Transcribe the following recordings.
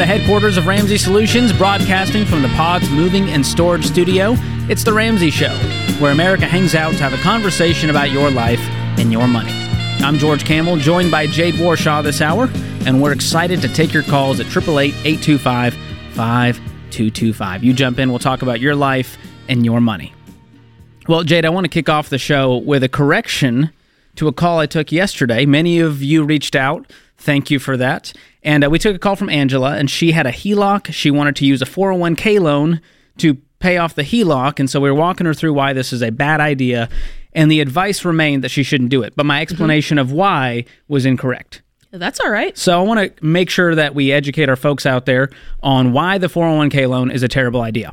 The headquarters of Ramsey Solutions, broadcasting from the Pods Moving and Storage Studio, it's The Ramsey Show, where America hangs out to have a conversation about your life and your money. I'm George Kamel, joined by Jade Warshaw this hour, and we're excited to take your calls at 888 825 5225. You jump in, we'll talk about your life and your money. Well, Jade, I want to kick off the show with a correction to a call I took yesterday. Many of you reached out. Thank you for that. And uh, we took a call from Angela, and she had a HELOC. She wanted to use a 401k loan to pay off the HELOC. And so we were walking her through why this is a bad idea. And the advice remained that she shouldn't do it. But my explanation of why was incorrect. That's all right. So I want to make sure that we educate our folks out there on why the 401k loan is a terrible idea.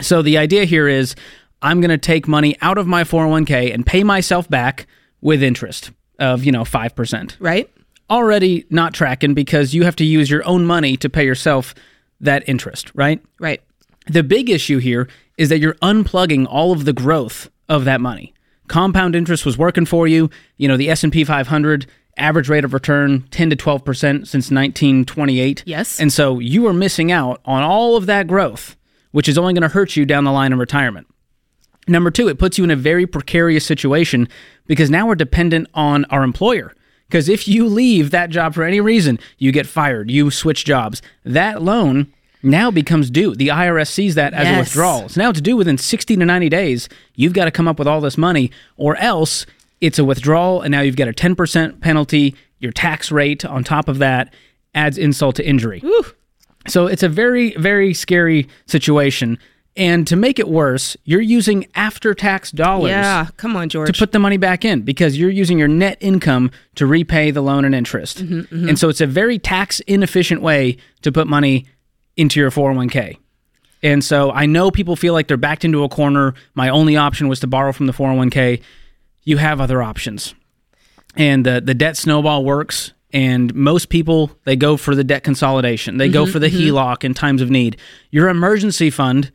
So the idea here is I'm going to take money out of my 401k and pay myself back with interest of, you know, 5%. Right? Already not tracking because you have to use your own money to pay yourself that interest, right? Right. The big issue here is that you're unplugging all of the growth of that money. Compound interest was working for you. You know, the S&P 500 average rate of return 10 to 12% since 1928. Yes. And so you are missing out on all of that growth, which is only going to hurt you down the line in retirement. Number 2, it puts you in a very precarious situation because now we're dependent on our employer. Because if you leave that job for any reason, you get fired, you switch jobs, that loan now becomes due. The IRS sees that as a withdrawal. So now it's due within 60 to 90 days. You've got to come up with all this money, or else it's a withdrawal, and now you've got a 10% penalty. Your tax rate on top of that adds insult to injury. So it's a very, very scary situation. And to make it worse, you're using after tax dollars Yeah. Come on, George. to put the money back in because you're using your net income to repay the loan and interest. Mm-hmm, mm-hmm. And so it's a very tax inefficient way to put money into your 401k. And so I know people feel like they're backed into a corner. My only option was to borrow from the 401k. You have other options. And the the debt snowball works and most people they go for the debt consolidation. They go mm-hmm, for the HELOC in times of need. Your emergency fund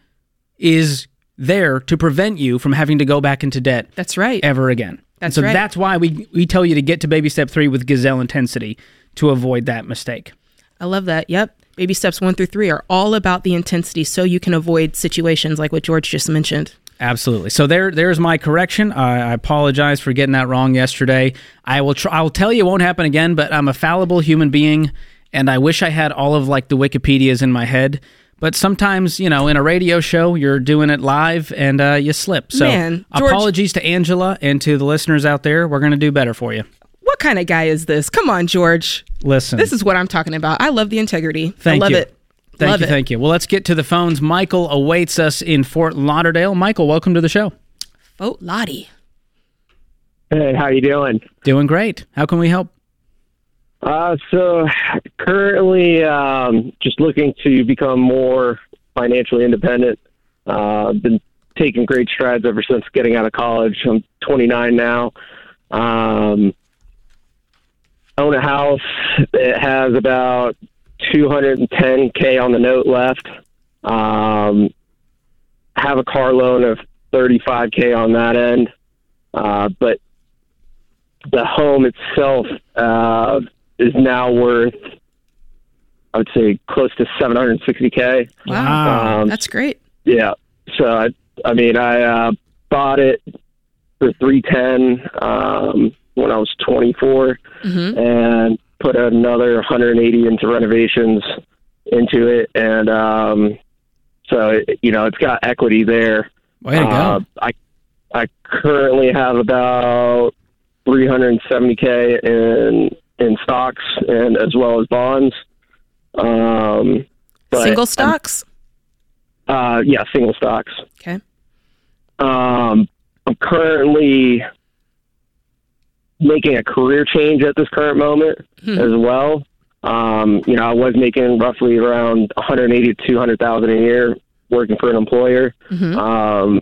is there to prevent you from having to go back into debt That's right. ever again. That's so right. that's why we we tell you to get to baby step 3 with gazelle intensity to avoid that mistake. I love that. Yep. Baby steps one through three are all about the intensity so you can avoid situations like what George just mentioned. Absolutely. So there, there's my correction. I, I apologize for getting that wrong yesterday. I will. Try, I'll tell you, it won't happen again. But I'm a fallible human being, and I wish I had all of like the Wikipedias in my head. But sometimes, you know, in a radio show, you're doing it live and uh, you slip. So Man, George- apologies to Angela and to the listeners out there. We're going to do better for you. What kind of guy is this? Come on, George. Listen. This is what I'm talking about. I love the integrity. Thank I love you. it. Thank love you. it. Thank you. Well, let's get to the phones. Michael awaits us in Fort Lauderdale. Michael, welcome to the show. Vote Lottie. Hey, how you doing? Doing great. How can we help? Uh, so currently, um, just looking to become more financially independent. Uh, been taking great strides ever since getting out of college. I'm 29 now. Um, own a house. It has about 210k on the note left. Um, have a car loan of 35k on that end. Uh, but the home itself uh, is now worth, I would say, close to 760k. Wow. Um, That's great. yeah. So I, I mean, I uh, bought it for 310 um, when I was 24, Mm-hmm. and put another 180 into renovations into it, and um, so it, you know it's got equity there. Way to go. Uh, I I currently have about 370k in in stocks and as well as bonds. Um, but Single stocks? Uh, yeah, single stocks. Okay. Um, I'm currently making a career change at this current moment as well. Um, you know, I was making roughly around 180 to 200,000 a year working for an employer. Um,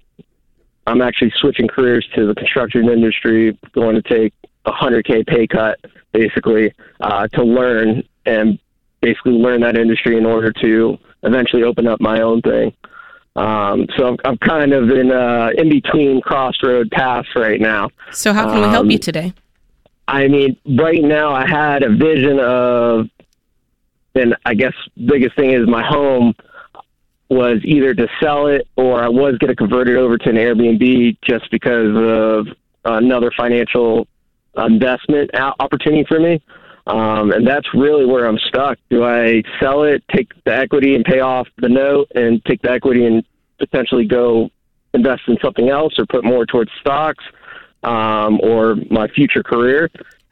I'm actually switching careers to the construction industry, going to take a 100k pay cut basically uh, to learn and basically learn that industry in order to eventually open up my own thing. Um, so I'm, I'm kind of in uh, in between crossroad paths right now. So how can we help Um, you today? I mean, right now I had a vision of and I guess biggest thing is my home was either to sell it or I was going to convert it over to an Airbnb just because of another financial investment opportunity for me. Um, and that's really where I'm stuck. Do I sell it, take the equity and pay off the note, and take the equity and potentially go invest in something else or put more towards stocks um, or my future career?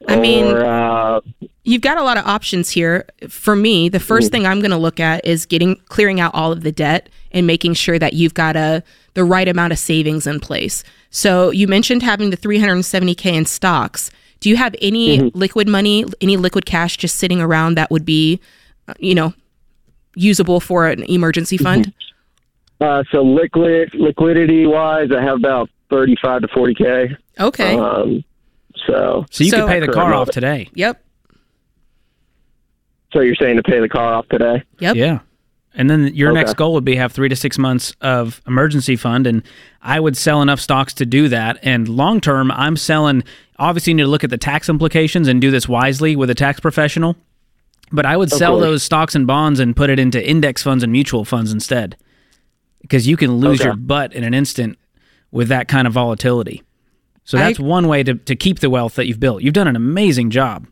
I mean, or, uh, you've got a lot of options here. For me, the 1st thing I'm going to look at is getting clearing out all of the debt and making sure that you've got a the right amount of savings in place. So you mentioned having the 370k in stocks. Do you have any Mm-hmm. liquid money, any liquid cash just sitting around that would be, you know, usable for an emergency fund? uh, so liquid liquidity wise, I have about 35 to 40k. Okay. Um, so, So you So- could pay the car off today. yep. so you're saying to pay the car off today? Yep. Yeah. And then your Okay. next goal would be have three to six months of emergency fund. And I would sell enough stocks to do that. And long term, I'm selling, obviously, you need to look at the tax implications and do this wisely with a tax professional. But I would sell course. those stocks and bonds and put it into index funds and mutual funds instead. Because you can lose Okay. your butt in an instant with that kind of volatility. So I- that's one way to, to keep the wealth that you've built. You've done an amazing job.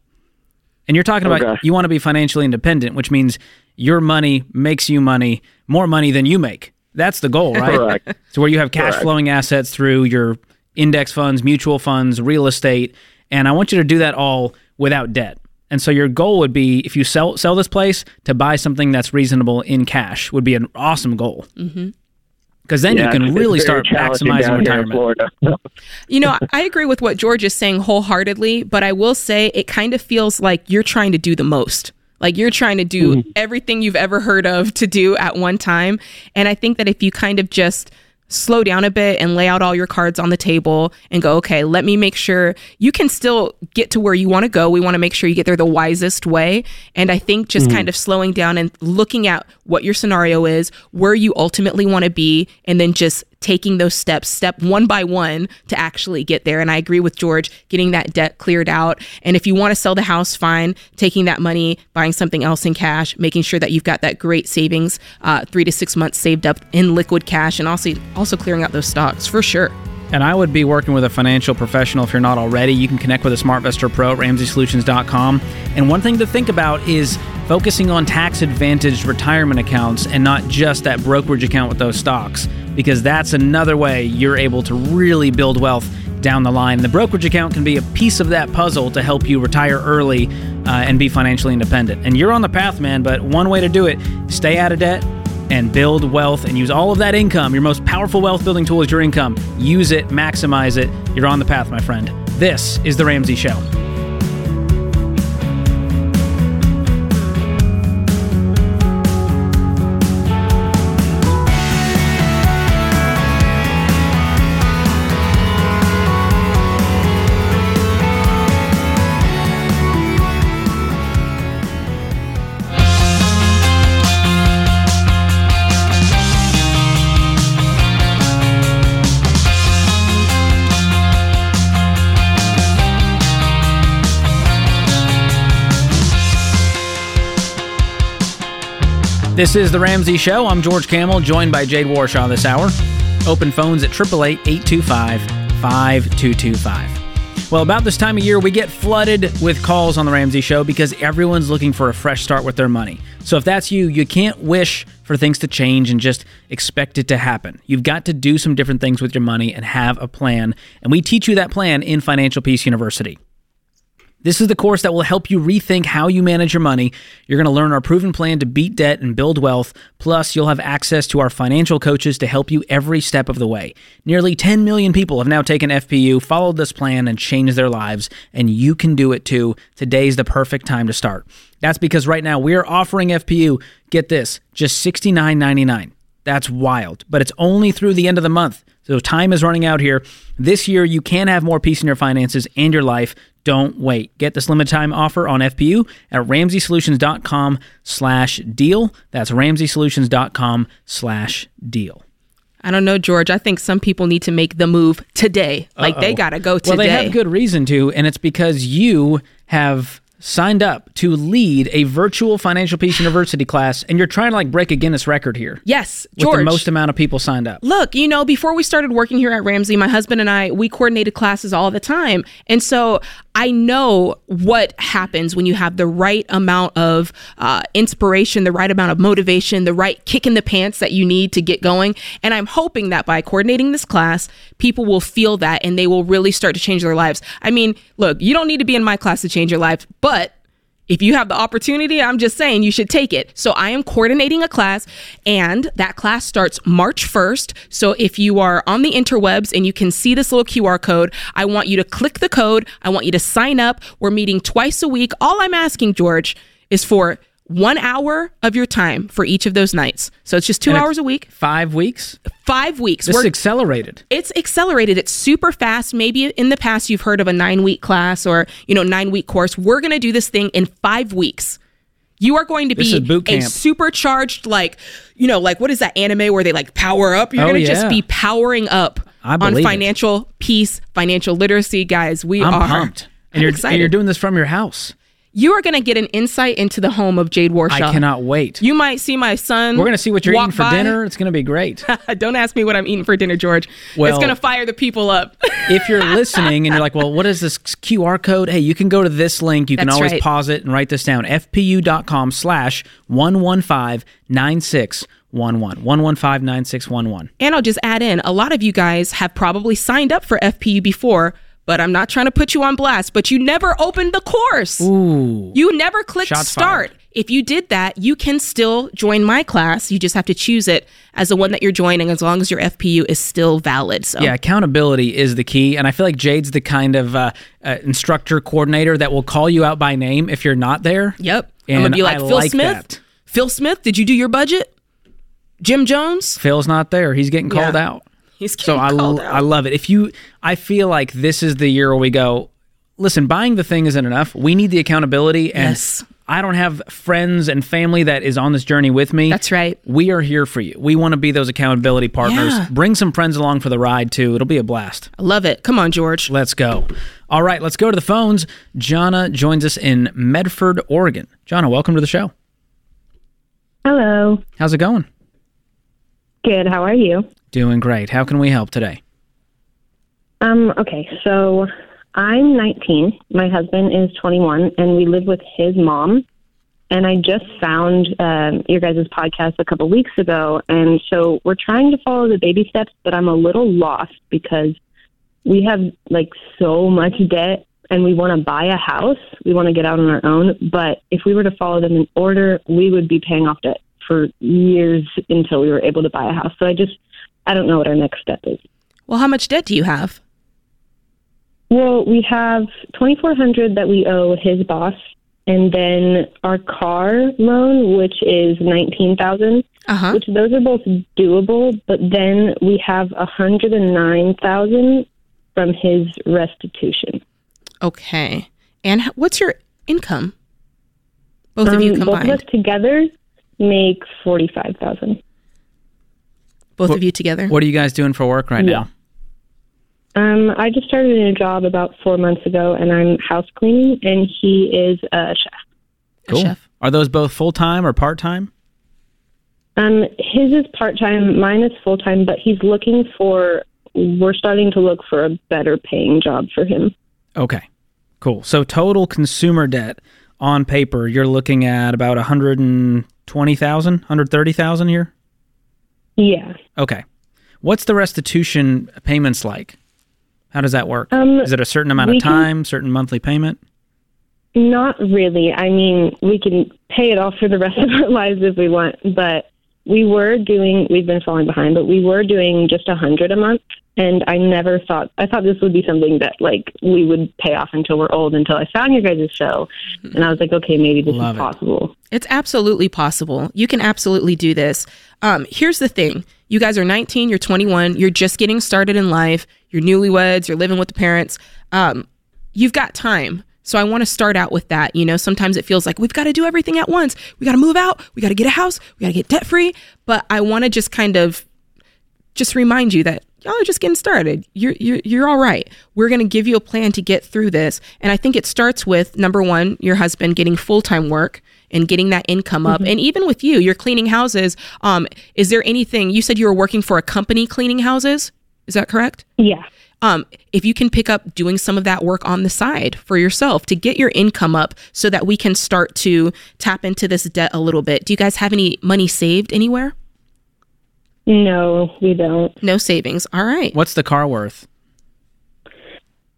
And you're talking about Okay. you want to be financially independent, which means your money makes you money, more money than you make. That's the goal, right? Correct. So where you have cash Correct. flowing assets through your index funds, mutual funds, real estate, and I want you to do that all without debt. And so your goal would be if you sell sell this place to buy something that's reasonable in cash would be an awesome goal. Mm-hmm. Because then Yeah, you can really start maximizing down here retirement. Florida. You know, I agree with what George is saying wholeheartedly, but I will say it kind of feels like you're trying to do the most. Like you're trying to do mm-hmm. everything you've ever heard of to do at one time. And I think that if you kind of just slow down a bit and lay out all your cards on the table and go, okay, let me make sure you can still get to where you want to go. We want to make sure you get there the wisest way. And I think just mm-hmm. kind of slowing down and looking at what your scenario is, where you ultimately want to be, and then just taking those steps, step one by one, to actually get there. And I agree with George, getting that debt cleared out. And if you want to sell the house, fine. Taking that money, buying something else in cash, making sure that you've got that great savings, uh, three to six months saved up in liquid cash, and also also clearing out those stocks for sure. And I would be working with a financial professional if you're not already. You can connect with a SmartVestor Pro at RamseySolutions.com. And one thing to think about is focusing on tax advantaged retirement accounts and not just that brokerage account with those stocks, because that's another way you're able to really build wealth down the line. The brokerage account can be a piece of that puzzle to help you retire early uh, and be financially independent. And you're on the path, man, but one way to do it stay out of debt and build wealth and use all of that income. Your most powerful wealth building tool is your income. Use it, maximize it. You're on the path, my friend. This is The Ramsey Show. This is The Ramsey Show. I'm George Kamel, joined by Jade Warshaw this hour. Open phones at 888 825 5225. Well, about this time of year, we get flooded with calls on The Ramsey Show because everyone's looking for a fresh start with their money. So if that's you, you can't wish for things to change and just expect it to happen. You've got to do some different things with your money and have a plan. And we teach you that plan in Financial Peace University. This is the course that will help you rethink how you manage your money. You're going to learn our proven plan to beat debt and build wealth. Plus, you'll have access to our financial coaches to help you every step of the way. Nearly 10 million people have now taken FPU, followed this plan, and changed their lives, and you can do it too. Today's the perfect time to start. That's because right now we're offering FPU, get this, just $69.99. That's wild, but it's only through the end of the month. So time is running out here. This year, you can have more peace in your finances and your life. Don't wait. Get this limited time offer on FPU at RamseySolutions.com slash deal. That's RamseySolutions.com slash deal. I don't know, George. I think some people need to make the move today. Like they Uh-oh. got to go today. Well, they have good reason to, and it's because you have signed up to lead a virtual Financial Peace University class, and you're trying to like break a Guinness record here. Yes, with George. the most amount of people signed up. Look, you know, before we started working here at Ramsey, my husband and I, we coordinated classes all the time. And so I know what happens when you have the right amount of uh, inspiration, the right amount of motivation, the right kick in the pants that you need to get going. And I'm hoping that by coordinating this class, people will feel that and they will really start to change their lives. I mean, look, you don't need to be in my class to change your life, but if you have the opportunity, I'm just saying you should take it. So I am coordinating a class, and that class starts March 1st. So if you are on the interwebs and you can see this little QR code, I want you to click the code. I want you to sign up. We're meeting twice a week. All I'm asking, George, is for one hour of your time for each of those nights. So it's just two And hours a week, Five weeks. five weeks. This is We're- accelerated. it's accelerated it's super fast maybe in the past you've heard of a nine week class or you know nine week course we're going to do this thing in five weeks you are going to This be a supercharged like you know like what is that anime where they like power up you're Oh, going to just be powering up on believe it. financial peace financial literacy guys we I'm are pumped. And I'm you're, excited. and you're doing this from your house. You are going to get an insight into the home of Jade Warshaw. I cannot wait. You might see my son. We're going to see what you're eating for by. dinner. It's going to be great. Don't ask me what I'm eating for dinner, George. Well- it's going to fire the people up. if you're listening and you're like, well, what is this QR code? Hey, you can go to this link. You can always right. pause it and write this down. fpu.com slash 1159611. 1159611. And I'll just add in a lot of you guys have probably signed up for FPU before, but I'm not trying to put you on blast, but you never opened the course. Ooh. You never clicked Shots start. fired. If you did that, you can still join my class. You just have to choose it as the one that you're joining as long as your FPU is still valid. So Yeah, accountability is the key. And I feel like Jade's the kind of uh, uh, instructor coordinator that will call you out by name if you're not there. Yep. I'm And gonna be like I Phil like Smith. that. Phil Smith, did you do your budget? Jim Jones? Phil's not there. He's getting called Yeah. out. He's So getting I, called out. I love it. If you, I feel like this is the year where we go. Listen, buying the thing isn't enough. We need the accountability, and Yes. I don't have friends and family that is on this journey with me. That's right. We are here for you. We want to be those accountability partners. Yeah. Bring some friends along for the ride too. It'll be a blast. I love it. Come on, George. Let's go. All right, let's go to the phones. Jonna joins us in Medford, Oregon. Jonna, welcome to the show. Hello. How's it going? Good. How are you? Doing great. How can we help today? Um, okay, so I'm 19. My husband is 21, and we live with his mom. And I just found um, your guys' podcast a couple weeks ago, and so we're trying to follow the baby steps, but I'm a little lost because we have like so much debt, and we want to buy a house. We want to get out on our own, but if we were to follow them in order, we would be paying off debt for years until we were able to buy a house. So I just, I don't know what our next step is. Well, how much debt do you have? Well, we have twenty four hundred that we owe his boss, and then our car loan, which is nineteen thousand. Uh huh. Which those are both doable, but then we have a hundred and nine thousand from his restitution. Okay. And what's your income? Both of Um, you both of us together make forty five thousand. Both What- of you together. What are you guys doing for work right Yeah. now? Um, I just started a new job about four months ago, and I'm house cleaning, and he is a chef. A chef. Are those both full time or part time? Um, his is part time, mine is full time, but he's looking for. We're starting to look for a better paying job for him. Okay, cool. So total consumer debt on paper, you're looking at about 120,000, 130,000 here. Yeah. Okay. What's the restitution payments like? How does that work? Um, Is it a certain amount of can- time, certain monthly payment? Not really. I mean, we can pay it off for the rest of our lives if we want, but we were doing. We've been falling behind, but we were doing just a hundred a month, and I never thought. I thought this would be something that like we would pay off until we're old. Until I found your guys' show, and I was like, okay, maybe this Love is it. possible. It's absolutely possible. You can absolutely do this. Um, here's the thing you guys are 19, you're 21, you're just getting started in life, you're newlyweds, you're living with the parents. Um, you've got time. So I want to start out with that. You know, sometimes it feels like we've got to do everything at once. We got to move out, we got to get a house, we got to get debt free. But I want to just kind of just remind you that y'all are just getting started. You're you're you're all right. We're going to give you a plan to get through this. And I think it starts with number 1, your husband getting full-time work and getting that income up. And even with you, you're cleaning houses. Um is there anything you said you were working for a company cleaning houses? Is that correct? Yeah. Um, if you can pick up doing some of that work on the side for yourself to get your income up so that we can start to tap into this debt a little bit. Do you guys have any money saved anywhere? No, we don't. No savings. All right. What's the car worth?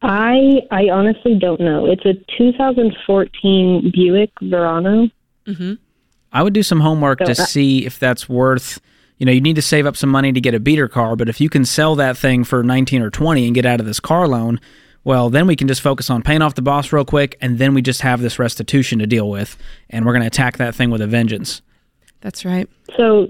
I I honestly don't know. It's a 2014 Buick Verano. I would do some homework So to that- see if that's worth. You know, you need to save up some money to get a beater car, but if you can sell that thing for 19 or 20 and get out of this car loan, well, then we can just focus on paying off the boss real quick, and then we just have this restitution to deal with, and we're going to attack that thing with a vengeance. That's right. So,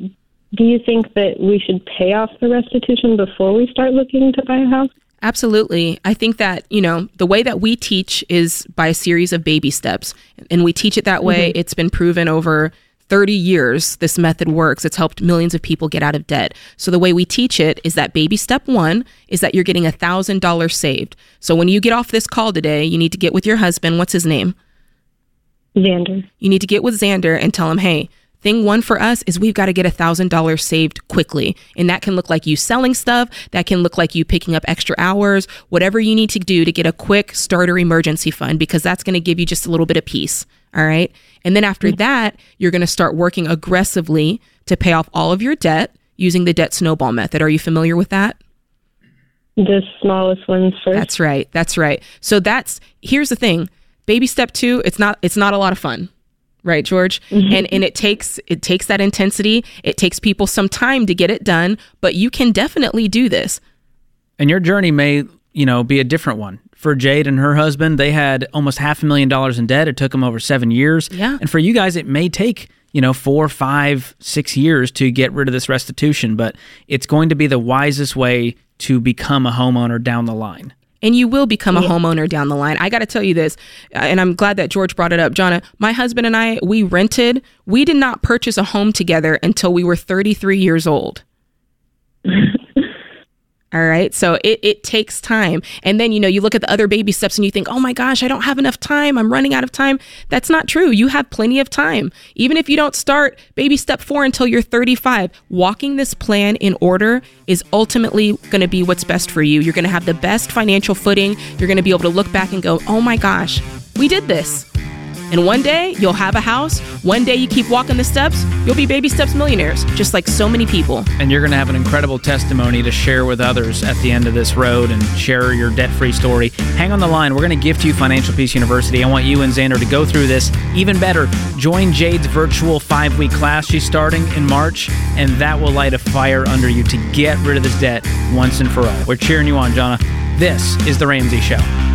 do you think that we should pay off the restitution before we start looking to buy a house? Absolutely. I think that, you know, the way that we teach is by a series of baby steps. And we teach it that way. Mm-hmm. It's been proven over 30 years this method works. It's helped millions of people get out of debt. So the way we teach it is that baby step 1 is that you're getting $1,000 saved. So when you get off this call today, you need to get with your husband. What's his name? Xander. You need to get with Xander and tell him, hey, thing one for us is we've got to get a thousand dollars saved quickly. And that can look like you selling stuff, that can look like you picking up extra hours, whatever you need to do to get a quick starter emergency fund, because that's going to give you just a little bit of peace. All right. And then after mm-hmm. that, you're going to start working aggressively to pay off all of your debt using the debt snowball method. Are you familiar with that? The smallest ones first. That's right. That's right. So that's here's the thing. Baby step 2, it's not it's not a lot of fun. Right, George? Mm-hmm. And and it takes it takes that intensity. It takes people some time to get it done, but you can definitely do this. And your journey may, you know, be a different one. For Jade and her husband, they had almost half a million dollars in debt. It took them over seven years. Yeah. And for you guys, it may take, you know, four, five, six years to get rid of this restitution, but it's going to be the wisest way to become a homeowner down the line. And you will become a homeowner down the line. I got to tell you this, uh, and I'm glad that George brought it up. Jonna, my husband and I, we rented. We did not purchase a home together until we were 33 years old. All right. So it, it takes time. And then, you know, you look at the other baby steps and you think, oh my gosh, I don't have enough time. I'm running out of time. That's not true. You have plenty of time. Even if you don't start baby step four until you're 35, walking this plan in order is ultimately going to be what's best for you. You're going to have the best financial footing. You're going to be able to look back and go, oh my gosh, we did this. And one day you'll have a house. One day you keep walking the steps, you'll be baby steps millionaires, just like so many people. And you're going to have an incredible testimony to share with others at the end of this road and share your debt free story. Hang on the line. We're going to gift you Financial Peace University. I want you and Xander to go through this. Even better, join Jade's virtual five week class she's starting in March, and that will light a fire under you to get rid of this debt once and for all. We're cheering you on, Jonna. This is The Ramsey Show.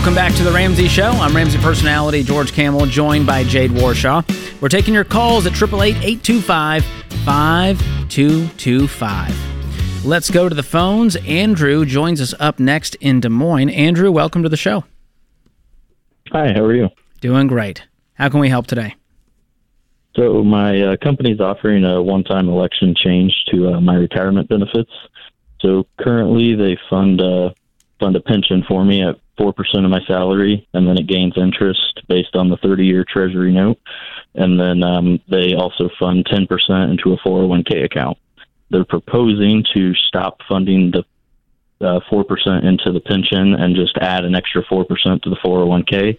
Welcome back to the Ramsey Show. I'm Ramsey personality George Kamel, joined by Jade Warshaw. We're taking your calls at 888-825-5225. Let's go to the phones. Andrew joins us up next in Des Moines. Andrew, welcome to the show. Hi, how are you? Doing great. How can we help today? So my uh, company's offering a one-time election change to uh, my retirement benefits. So currently, they fund uh, fund a pension for me at four percent of my salary, and then it gains interest based on the 30-year Treasury note, and then um, they also fund 10 percent into a 401k account. They're proposing to stop funding the uh, four percent into the pension and just add an extra four percent to the 401k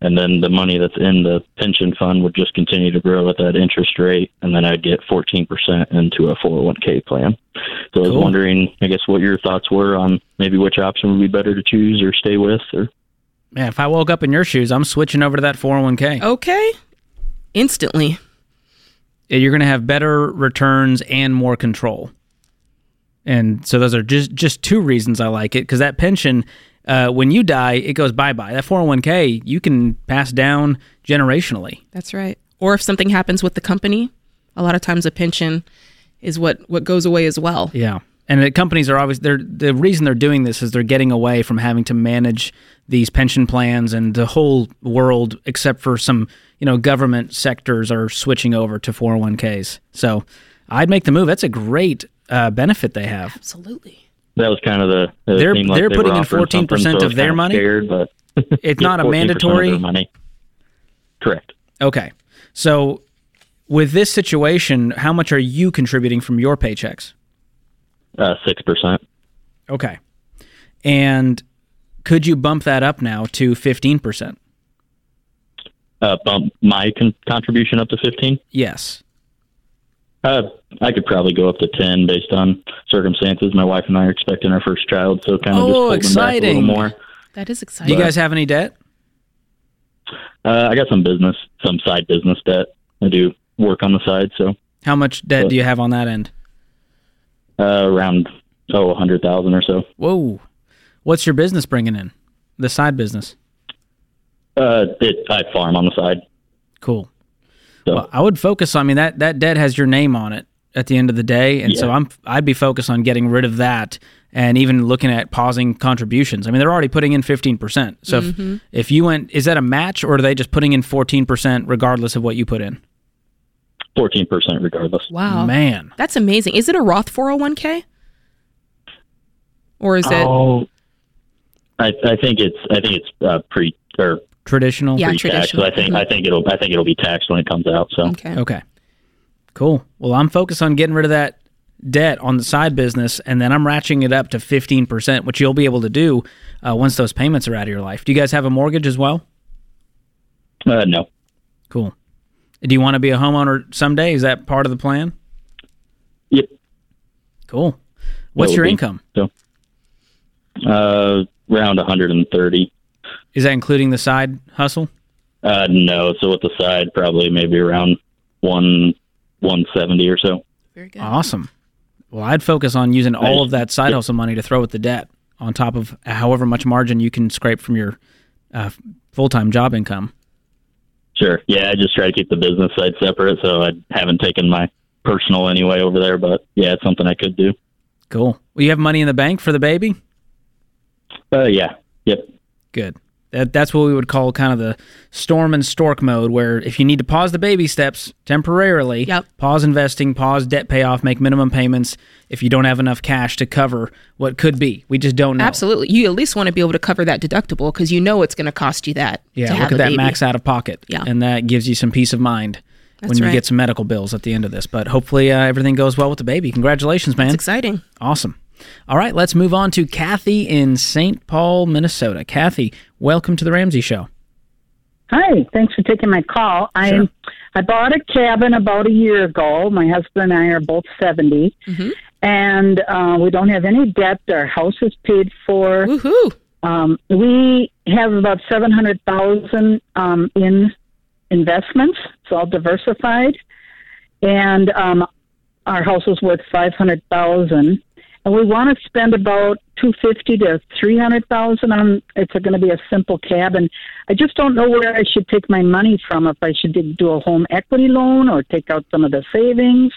and then the money that's in the pension fund would just continue to grow at that interest rate, and then I'd get 14% into a 401k plan. So I was Cool. wondering, I guess, what your thoughts were on maybe which option would be better to choose or stay with, or Man, if I woke up in your shoes, I'm switching over to that 401k. Okay. Instantly. you're going to have better returns and more control. And so those are just just two reasons I like it because that pension, uh, when you die, it goes bye bye. That 401k you can pass down generationally. That's right. Or if something happens with the company, a lot of times a pension is what what goes away as well. Yeah. And the companies are always they're the reason they're doing this is they're getting away from having to manage these pension plans and the whole world except for some, you know, government sectors are switching over to 401ks. So, I'd make the move. That's a great uh, benefit they have. Absolutely. That was kind of the. They're- like they're they putting in 14% so of their money? Scared, but It's not a mandatory. money. Correct. Okay. So, with this situation, how much are you contributing from your paychecks? Uh, Six percent. Okay. And could you bump that up now to 15%? Uh, bump my con- contribution up to fifteen. Yes. Uh, I could probably go up to ten based on circumstances. My wife and I are expecting our first child, so kind of just Oh, holding back a exciting. little more. That is Do exciting. you guys have any debt? Uh, I got some business, some side business debt. I do work on the side, so How much debt do you have on that end? uh, around oh a hundred thousand or so. Whoa. What's your business bringing in? The side business. Uh, it, I farm on the side. Cool. So Well, I would focus. On I mean that that debt has your name on it at the end of the day, and so I'm I'd be focused on getting rid of that and even looking at pausing contributions. I mean they're already putting in 15%. So if, if you went, is that a match or are they just putting in 14% regardless of what you put in? fourteen percent regardless. wow. Man, That's amazing. Is it a Roth 401k? Or is it Oh, I, I think it's I think it's uh, pre or traditional. Yeah. pre-tax. traditional. So I think I think it'll I think it'll be taxed when it comes out. So okay? Okay. Cool. Well, I'm focused on getting rid of that debt on the side business, and then I'm ratcheting it up to 15%, which you'll be able to do uh, once those payments are out of your life. Do you guys have a mortgage as well? uh, no, Cool. Do you want to be a homeowner someday? Is that part of the plan? yep. Cool. What's your be- income? So uh, around 130. Is that including the side hustle? Uh, no, so with the side probably maybe around one 170 or so. Very good. Awesome. Well, I'd focus on using all of that side hustle money to throw at the debt on top of however much margin you can scrape from your uh, full time job income. Sure. Yeah, I just try to keep the business side separate, so I haven't taken my personal anyway over there. But yeah, it's something I could do. Cool. Well, you have money in the bank for the baby? Uh, yeah. Yep. Good. That, that's what we would call kind of the storm and stork mode, where if you need to pause the baby steps temporarily, Yep. pause investing, pause debt payoff, make minimum payments if you don't have enough cash to cover what could be. We just don't know. Absolutely. You at least want to be able to cover that deductible because you know it's going to cost you that Yeah, to look have at that baby. max out of pocket. Yeah. And that gives you some peace of mind when you right. get some medical bills at the end of this. But hopefully uh, everything goes well with the baby. Congratulations, man. It's exciting. Awesome. All right, let's move on to Kathy in St. Paul, Minnesota. Kathy, welcome to the Ramsey Show. Hi, thanks for taking my call. Sure. I I bought a cabin about a year ago. My husband and I are both 70, Mhm. and uh, we don't have any debt. Our house is paid for. Woohoo. Um, we have about 700,000 um, in investments. It's all diversified, and um, our house is worth 500,000. And we want to spend about 250 to 300,000 on. It's going to be a simple cabin. I just don't know where I should take my money from. If I should do a home equity loan or take out some of the savings.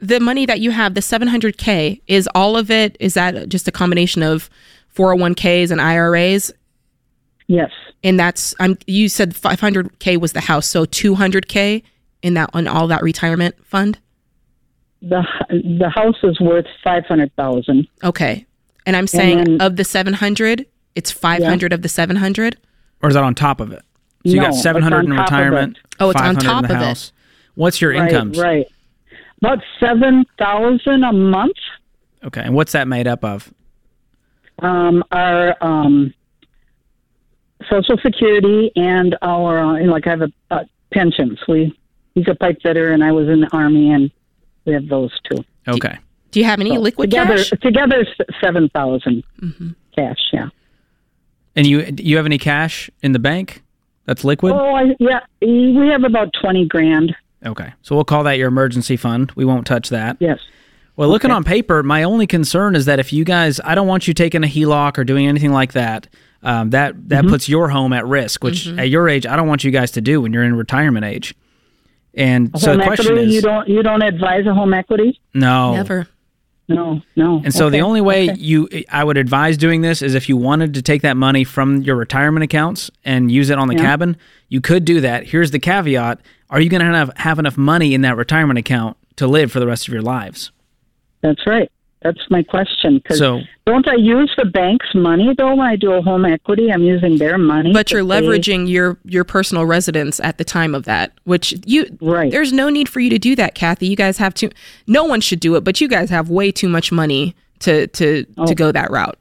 The money that you have, the 700K, is all of it, is that just a combination of 401ks and IRAs? Yes. And that's, I'm, you said 500K was the house, so 200K in that, on all that retirement fund? The the house is worth five hundred thousand. Okay. And I'm saying then- of the 700, it's 500 of the 700? Or is that on top of it? So you No, got 700 in on top of retirement. it. Oh, it's on top in the of it. house. What's your Right, incomes? right. About seven thousand a month. Okay, and what's that made up of? Um, our um, Social Security and our uh, like I have a uh, pensions. We he's a pipe fitter and I was in the army and we have those two. Okay. Do you have any liquid together, cash? together seven Mm-hmm. cash. Yeah. And you you have any cash in the bank that's liquid? Oh, I, yeah. We have about twenty grand Okay. So we'll call that your emergency fund. We won't touch that. Yes. Well, looking on paper, my only concern is that if you guys, I don't want you taking a HELOC or doing anything like that. Um, that that puts your home at risk, which at your age, I don't want you guys to do when you're in retirement age. And so the question equity. is, you don't you don't advise a home equity? no, Never. No, no. And so the only way okay. you I would advise doing this is if you wanted to take that money from your retirement accounts and use it on the Yeah. cabin, you could do that. Here's the caveat: Are you going to have have enough money in that retirement account to live for the rest of your lives? That's right. That's my question. 'cause So- don't I use the bank's money though when I do a home equity? I'm using their money. But you're pay- leveraging your your personal residence at the time of that, which you Right. There's no need for you to do that, Kathy. You guys have to. No one should do it, but you guys have way too much money to to Oh. to go that route.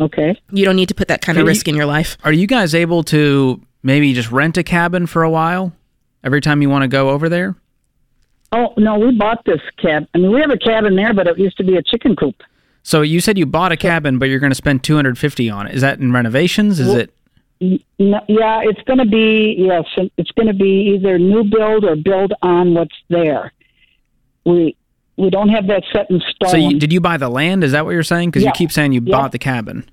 Okay. You don't need to put that kind of Can you- risk in your life. Are you guys able to maybe just rent a cabin for a while every time you want to go over there? Oh no, we bought this cab. I mean, we have a cabin there, but it used to be a chicken coop. So you said you bought a cabin, but you're going to spend 250 on it. Is that in renovations? Is it? No, yeah, it's going to be yes, it's going to be either new build or build on what's there. We we don't have that set in stone. So you, did you buy the land? Is that what you're saying? Because Yeah. you keep saying you Yeah. bought the cabin.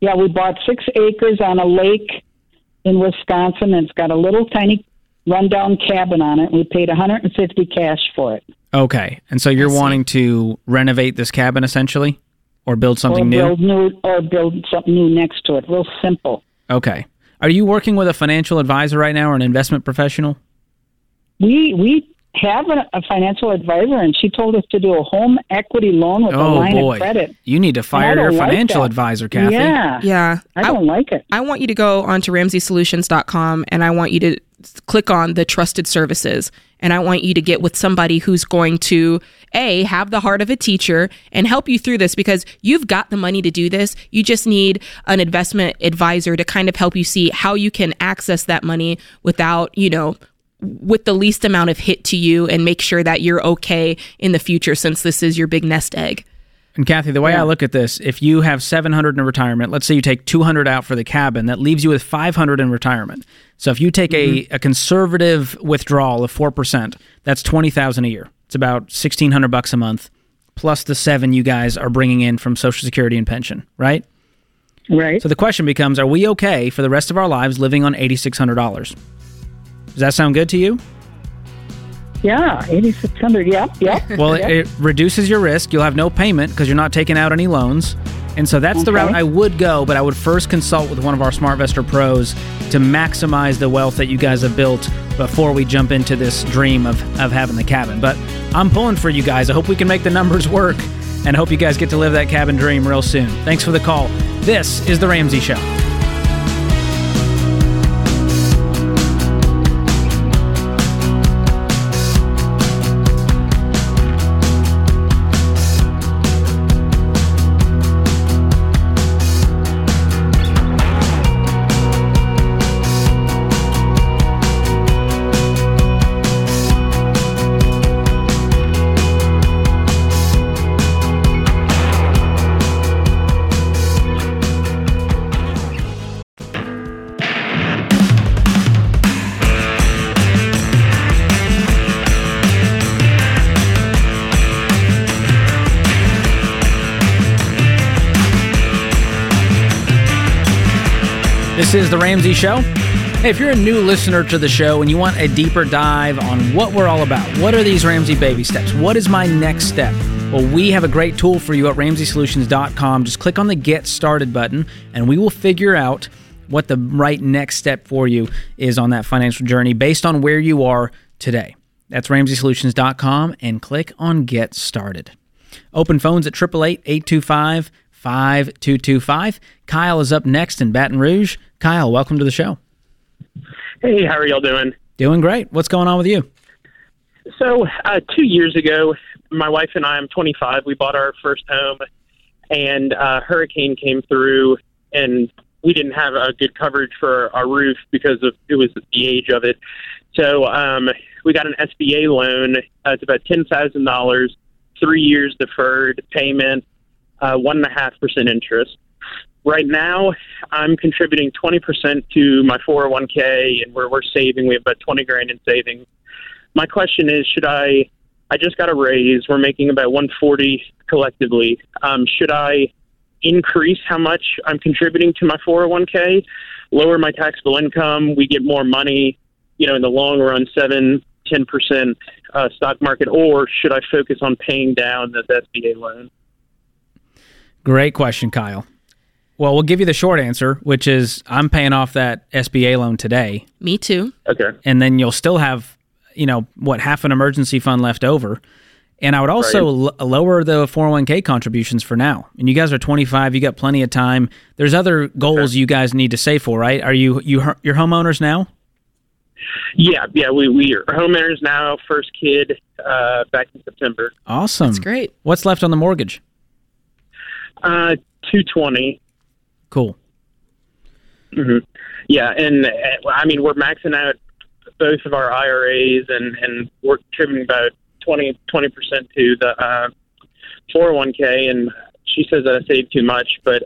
yeah, we bought six acres on a lake in Wisconsin, and it's got a little tiny rundown cabin on it. We paid 150 cash for it. Okay, and so you're wanting to renovate this cabin essentially, or build something or new. build new or build something new next to it. Real simple. Okay. Are you working with a financial advisor right now or an investment professional? We we have a, a financial advisor, and she told us to do a home equity loan with a Oh line boy, of credit. you need to fire your like financial that. advisor, Kathy. Yeah, Yeah, I don't like it. I want you to go onto RamseySolutions.com and I want you to click on the trusted services. And I want you to get with somebody who's going to A, have the heart of a teacher and help you through this because you've got the money to do this. You just need an investment advisor to kind of help you see how you can access that money without, you know, with the least amount of hit to you and make sure that you're okay in the future since this is your big nest egg. And Kathy, the way I look at this, if you have 700 in retirement, let's say you take 200 out for the cabin, that leaves you with 500 in retirement. So if you take a, mm-hmm. a conservative withdrawal of 4%, that's 20,000 a year. It's about 1600 bucks a month plus the 7 you guys are bringing in from social security and pension, right? Right. So the question becomes, are we okay for the rest of our lives living on $8600? Does that sound good to you? yeah, eighty six hundred. Yep, yep. Well, yep. it, it reduces your risk. You'll have no payment because you're not taking out any loans. And so that's the route I would go, but I would first consult with one of our SmartVestor pros to maximize the wealth that you guys have built before we jump into this dream of, of having the cabin. But I'm pulling for you guys. I hope we can make the numbers work and hope you guys get to live that cabin dream real soon. Thanks for the call. This is The Ramsey Show. This is The Ramsey Show. Hey, if you're a new listener to the show and you want a deeper dive on what we're all about, what are these Ramsey baby steps? What is my next step? Well, we have a great tool for you at RamseySolutions.com. Just click on the Get Started button and we will figure out what the right next step for you is on that financial journey based on where you are today. That's RamseySolutions.com and click on Get Started. Open phones at 888 825 5225. Kyle is up next in Baton Rouge. Kyle, welcome to the show. Hey, how are y'all doing? Doing great. What's going on with you? So, uh, two years ago, my wife and I, I'm 25, we bought our first home, and uh, hurricane came through, and we didn't have a good coverage for our roof because of it was the age of it. So, um, we got an SBA loan. Uh, it's about ten thousand dollars, three years deferred payment, one and a half percent interest. Right now, I'm contributing 20% to my 401k, and we're, we're saving. We have about 20 grand in savings. my question is, should I? I just got a raise. We're making about 140 collectively. Um, should I increase how much I'm contributing to my 401k, lower my taxable income? We get more money, you know, in the long run, seven, 10 percent uh, stock market, or should I focus on paying down this SBA loan? Great question, Kyle. Well, we'll give you the short answer, which is I'm paying off that SBA loan today, Me too. Okay. and then you'll still have, you know, what half an emergency fund left over. And I would also l- lower the 401k contributions for now. And you guys are 25, you got plenty of time. There's other goals you guys need to save for, right? Are you you you're homeowners now? Yeah, yeah. We we are homeowners now. First kid uh, back in September. Awesome. That's great. What's left on the mortgage? Uh, 220. Cool. hmm Yeah, and uh, I mean we're maxing out both of our IRAs, and and we're contributing about 20 percent to the uh, 401k. And she says that I save too much, but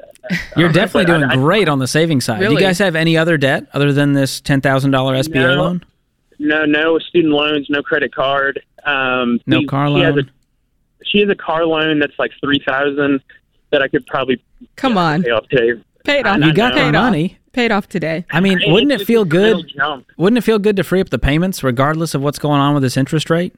You're uh, definitely but doing I- I- great on the saving side. Do you guys have any other debt other than this $10,000 SBA No. loan? No, no student loans, no credit card. Um, No we- car she has loan? a- she has a car loan that's like three thousand that I could probably Come on. pay off today. Pay it off. You got Pay the it off. money. Paid off today. I mean, Hey, wouldn't it feel just a little good? Wouldn't it feel good to free up the payments regardless of what's going on with this interest rate?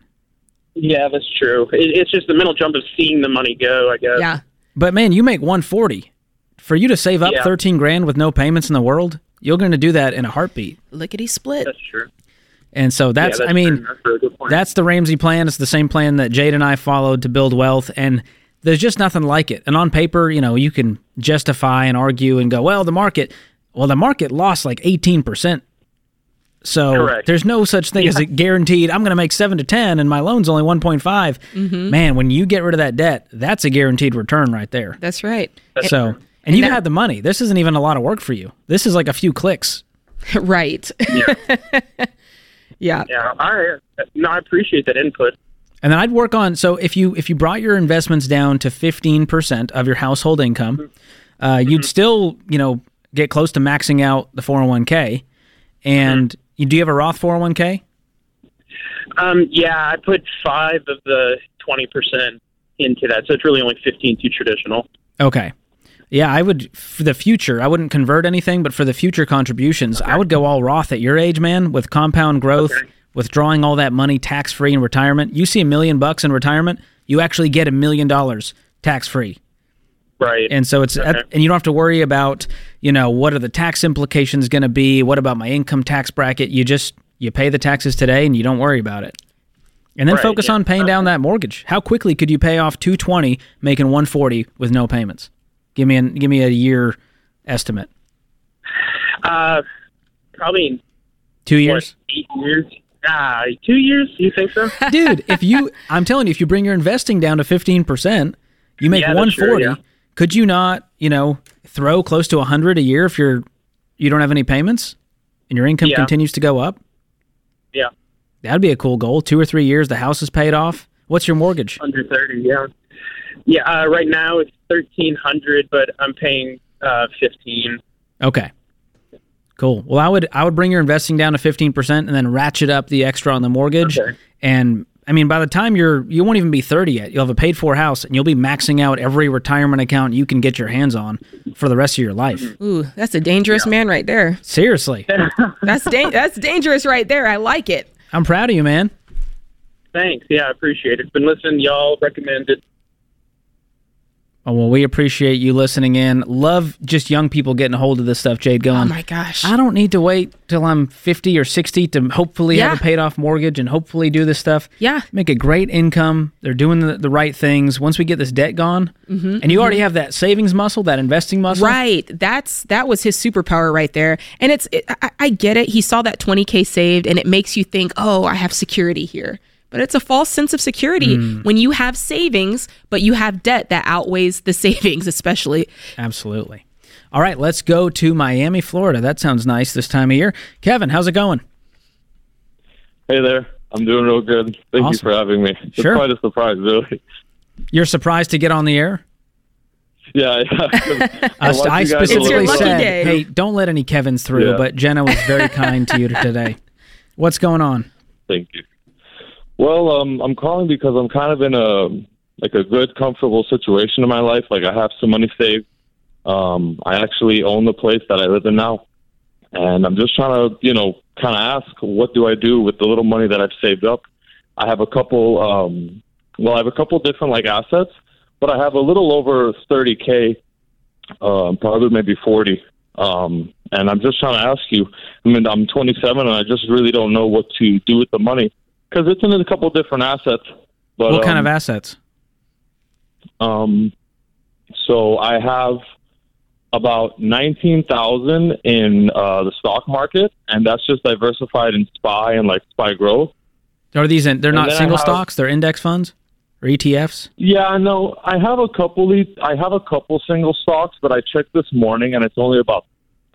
Yeah, that's true. It, it's just the mental jump of seeing the money go. I guess. Yeah. But man, you make 140. For you to save up Yeah. 13 grand with no payments in the world, you're going to do that in a heartbeat. Lickety split. That's true. And so that's, yeah, that's I mean, that's, really that's the Ramsey plan. It's the same plan that Jade and I followed to build wealth. And there's just nothing like it. And on paper, you know, you can justify and argue and go, well, the market, well, the market lost like 18%. So Correct. there's no such thing as a guaranteed, I'm going to make seven to 10 and my loan's only 1.5. Mm-hmm. Man, when you get rid of that debt, that's a guaranteed return right there. That's right. So, and you had the money. This isn't even a lot of work for you. This is like a few clicks. right. Yeah. yeah. yeah. I no, I appreciate that input. And then I'd work on so if you if you brought your investments down to 15% of your household income, uh, you'd still, you know, get close to maxing out the 401k. And you do you have a Roth 401k? Um, yeah, I put five of the twenty percent into that, so it's really only fifteen to traditional. Okay. Yeah, I would for the future. I wouldn't convert anything, but for the future contributions, I would go all Roth at your age, man, with compound growth, Okay. Withdrawing all that money tax free in retirement. You see a million bucks in retirement, you actually get a million dollars tax free. Right. And so it's Okay. and you don't have to worry about, you know, what are the tax implications going to be? What about my income tax bracket? You just you pay the taxes today and you don't worry about it. And then Right, focus yeah. on paying down that mortgage. How quickly could you pay off 220 making 140 with no payments? Give me an give me a year estimate. uh, probably 2 what, years? eight years. Ah, two years? You think so? Dude, if you I'm telling you if you bring your investing down to 15%, you make Yeah, that's true, 140. yeah. Could you not, you know, throw close to 100 a year if you're you don't have any payments and your income Yeah. continues to go up? yeah, That'd be a cool goal. Two or three years, the house is paid off. What's your mortgage? under thirty. Yeah, yeah. Uh, right now it's thirteen hundred, but I'm paying uh, fifteen. Okay. Cool. Well, I would I would bring your investing down to fifteen percent, and then ratchet up the extra on the mortgage. Okay. And I mean, by the time you're you won't even be thirty yet. You'll have a paid for house, and you'll be maxing out every retirement account you can get your hands on for the rest of your life. Ooh, that's a dangerous man right there. Seriously, That's da- that's dangerous right there. I like it. I'm proud of you, man. Thanks. Yeah, I appreciate it. Been listening. Y'all recommended. Oh, well, we appreciate you listening in. Love just young people getting a hold of this stuff, Jade. Going, Oh my gosh. I don't need to wait till I'm 50 or 60 to hopefully have a paid off mortgage and hopefully do this stuff. Yeah. Make a great income. They're doing the, the right things. Once we get this debt gone, and you already have that savings muscle, that investing muscle. Mm-hmm, Right. That's that was his superpower right there. And it's it, I, I get it. He saw that 20k saved and it makes you think, "Oh, I have security here." But it's a false sense of security hmm. when you have savings, but you have debt that outweighs the savings, especially. Absolutely. All right, let's go to Miami, Florida. That sounds nice this time of year. Kevin, how's it going? Hey there. I'm doing real good. Thank you for having me. It's Sure. quite a surprise, really. You're surprised to get on the air? Yeah, yeah. I I you guys a It's specifically your little lucky bit. said, day. "Hey, don't let any Kevins through." Yeah. But Jenna was very kind to you today. What's going on? Thank you. Well, um, I'm calling because I'm kind of in a like a good, comfortable situation in my life. Like I have some money saved. Um, I actually own the place that I live in now, and I'm just trying to, you know, kind of ask, what do I do with the little money that I've saved up? I have a couple. Um, well, I have a couple different like assets, but I have a little over 30k, um, probably maybe 40. Um, and I'm just trying to ask you. I mean, I'm 27, and I just really don't know what to do with the money because it's in a couple different assets. But what kind um, of assets? Um, so I have about nineteen thousand in uh, the stock market, and that's just diversified in SPY and like SPY growth. Are these in, they're And not single have- stocks? They're index funds or ETFs? Yeah, no, I have a couple. I have a couple single stocks, but I checked this morning, and it's only about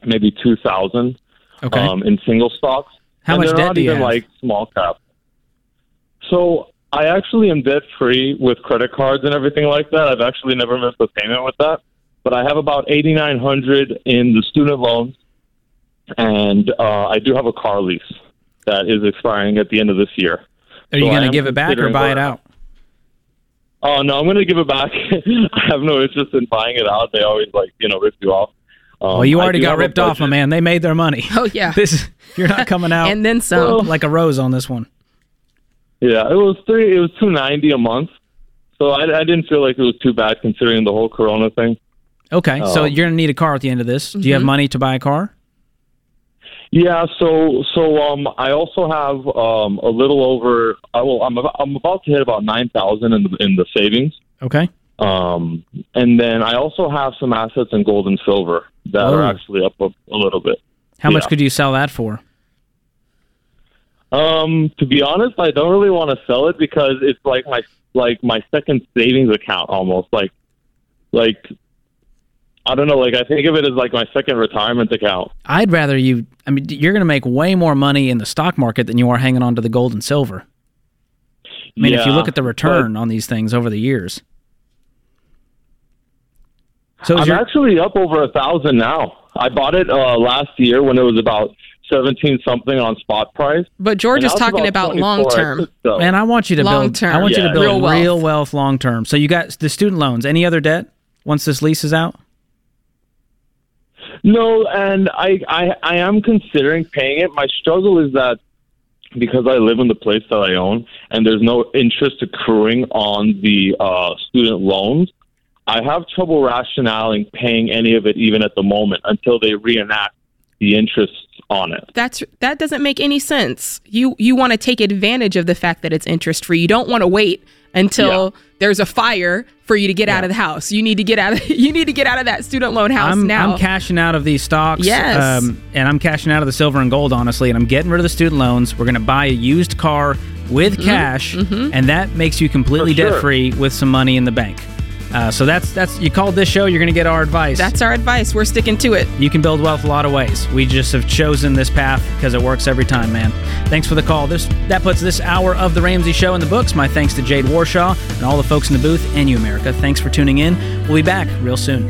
maybe two thousand Okay. um, in single stocks. How and much they're debt not do you even have? like small cap. So I actually am debt free with credit cards and everything like that. I've actually never missed a payment with that. But I have about eighty nine hundred in the student loans, and uh, I do have a car lease that is expiring at the end of this year. Are you So going to give it back or buy it out? Oh no, I'm going to give it back. I have no interest in buying it out. They always like you know rip you off. Um, well, you already got ripped off, my man. They made their money. Oh yeah. This you're not coming out and then some. like a rose on this one. Yeah, it was three. It was two ninety a month. So I, I didn't feel like it was too bad considering the whole Corona thing. Okay, so Oh. you're going to need a car at the end of this. Do you Mm-hmm. have money to buy a car? Yeah, so so um, I also have um a little over. I will. I'm about, I'm about to hit about nine thousand in the in the savings. Okay. Um, and then I also have some assets in gold and silver that Oh. are actually up a, a little bit. How much could you sell that for? Um, to be honest, I don't really want to sell it because it's like my like my second savings account almost. Like like I don't know. Like I think of it as like my second retirement account. I'd rather you. I mean, you're going to make way more money in the stock market than you are hanging on to the gold and silver. I mean, if you look at the return on these things over the years. So I'm your, actually up over a thousand now. I bought it uh, last year when it was about seventeen something on spot price. But George is talking about 24. long term. could sell. man, I want you to Long build. term. I want you to build Real real wealth. wealth, long term. So you got the student loans. Any other debt once this lease is out? No, and I, I I am considering paying it. My struggle is that because I live in the place that I own, and there's no interest accruing on the uh, student loans. I have trouble rationaling paying any of it even at the moment until they reenact the interest on it. That's that doesn't make any sense. You you want to take advantage of the fact that it's interest free. You don't want to wait until there's a fire for you to get out of the house. You need to get out of you need to get out of that student loan house I'm, now. I'm cashing out of these stocks. Yes. Um, and I'm cashing out of the silver and gold, honestly. And I'm getting rid of the student loans. We're going to buy a used car with Mm-hmm. cash. And that makes you completely sure. debt free with some money in the bank. Uh, so that's that's you called this show. You're going to get our advice. That's our advice. We're sticking to it. you can build wealth a lot of ways. We just have chosen this path because it works every time, man. Thanks for the call. This that puts this hour of the Ramsey Show in the books. My thanks to Jade Warshaw and all the folks in the booth and you, America. Thanks for tuning in. We'll be back real soon.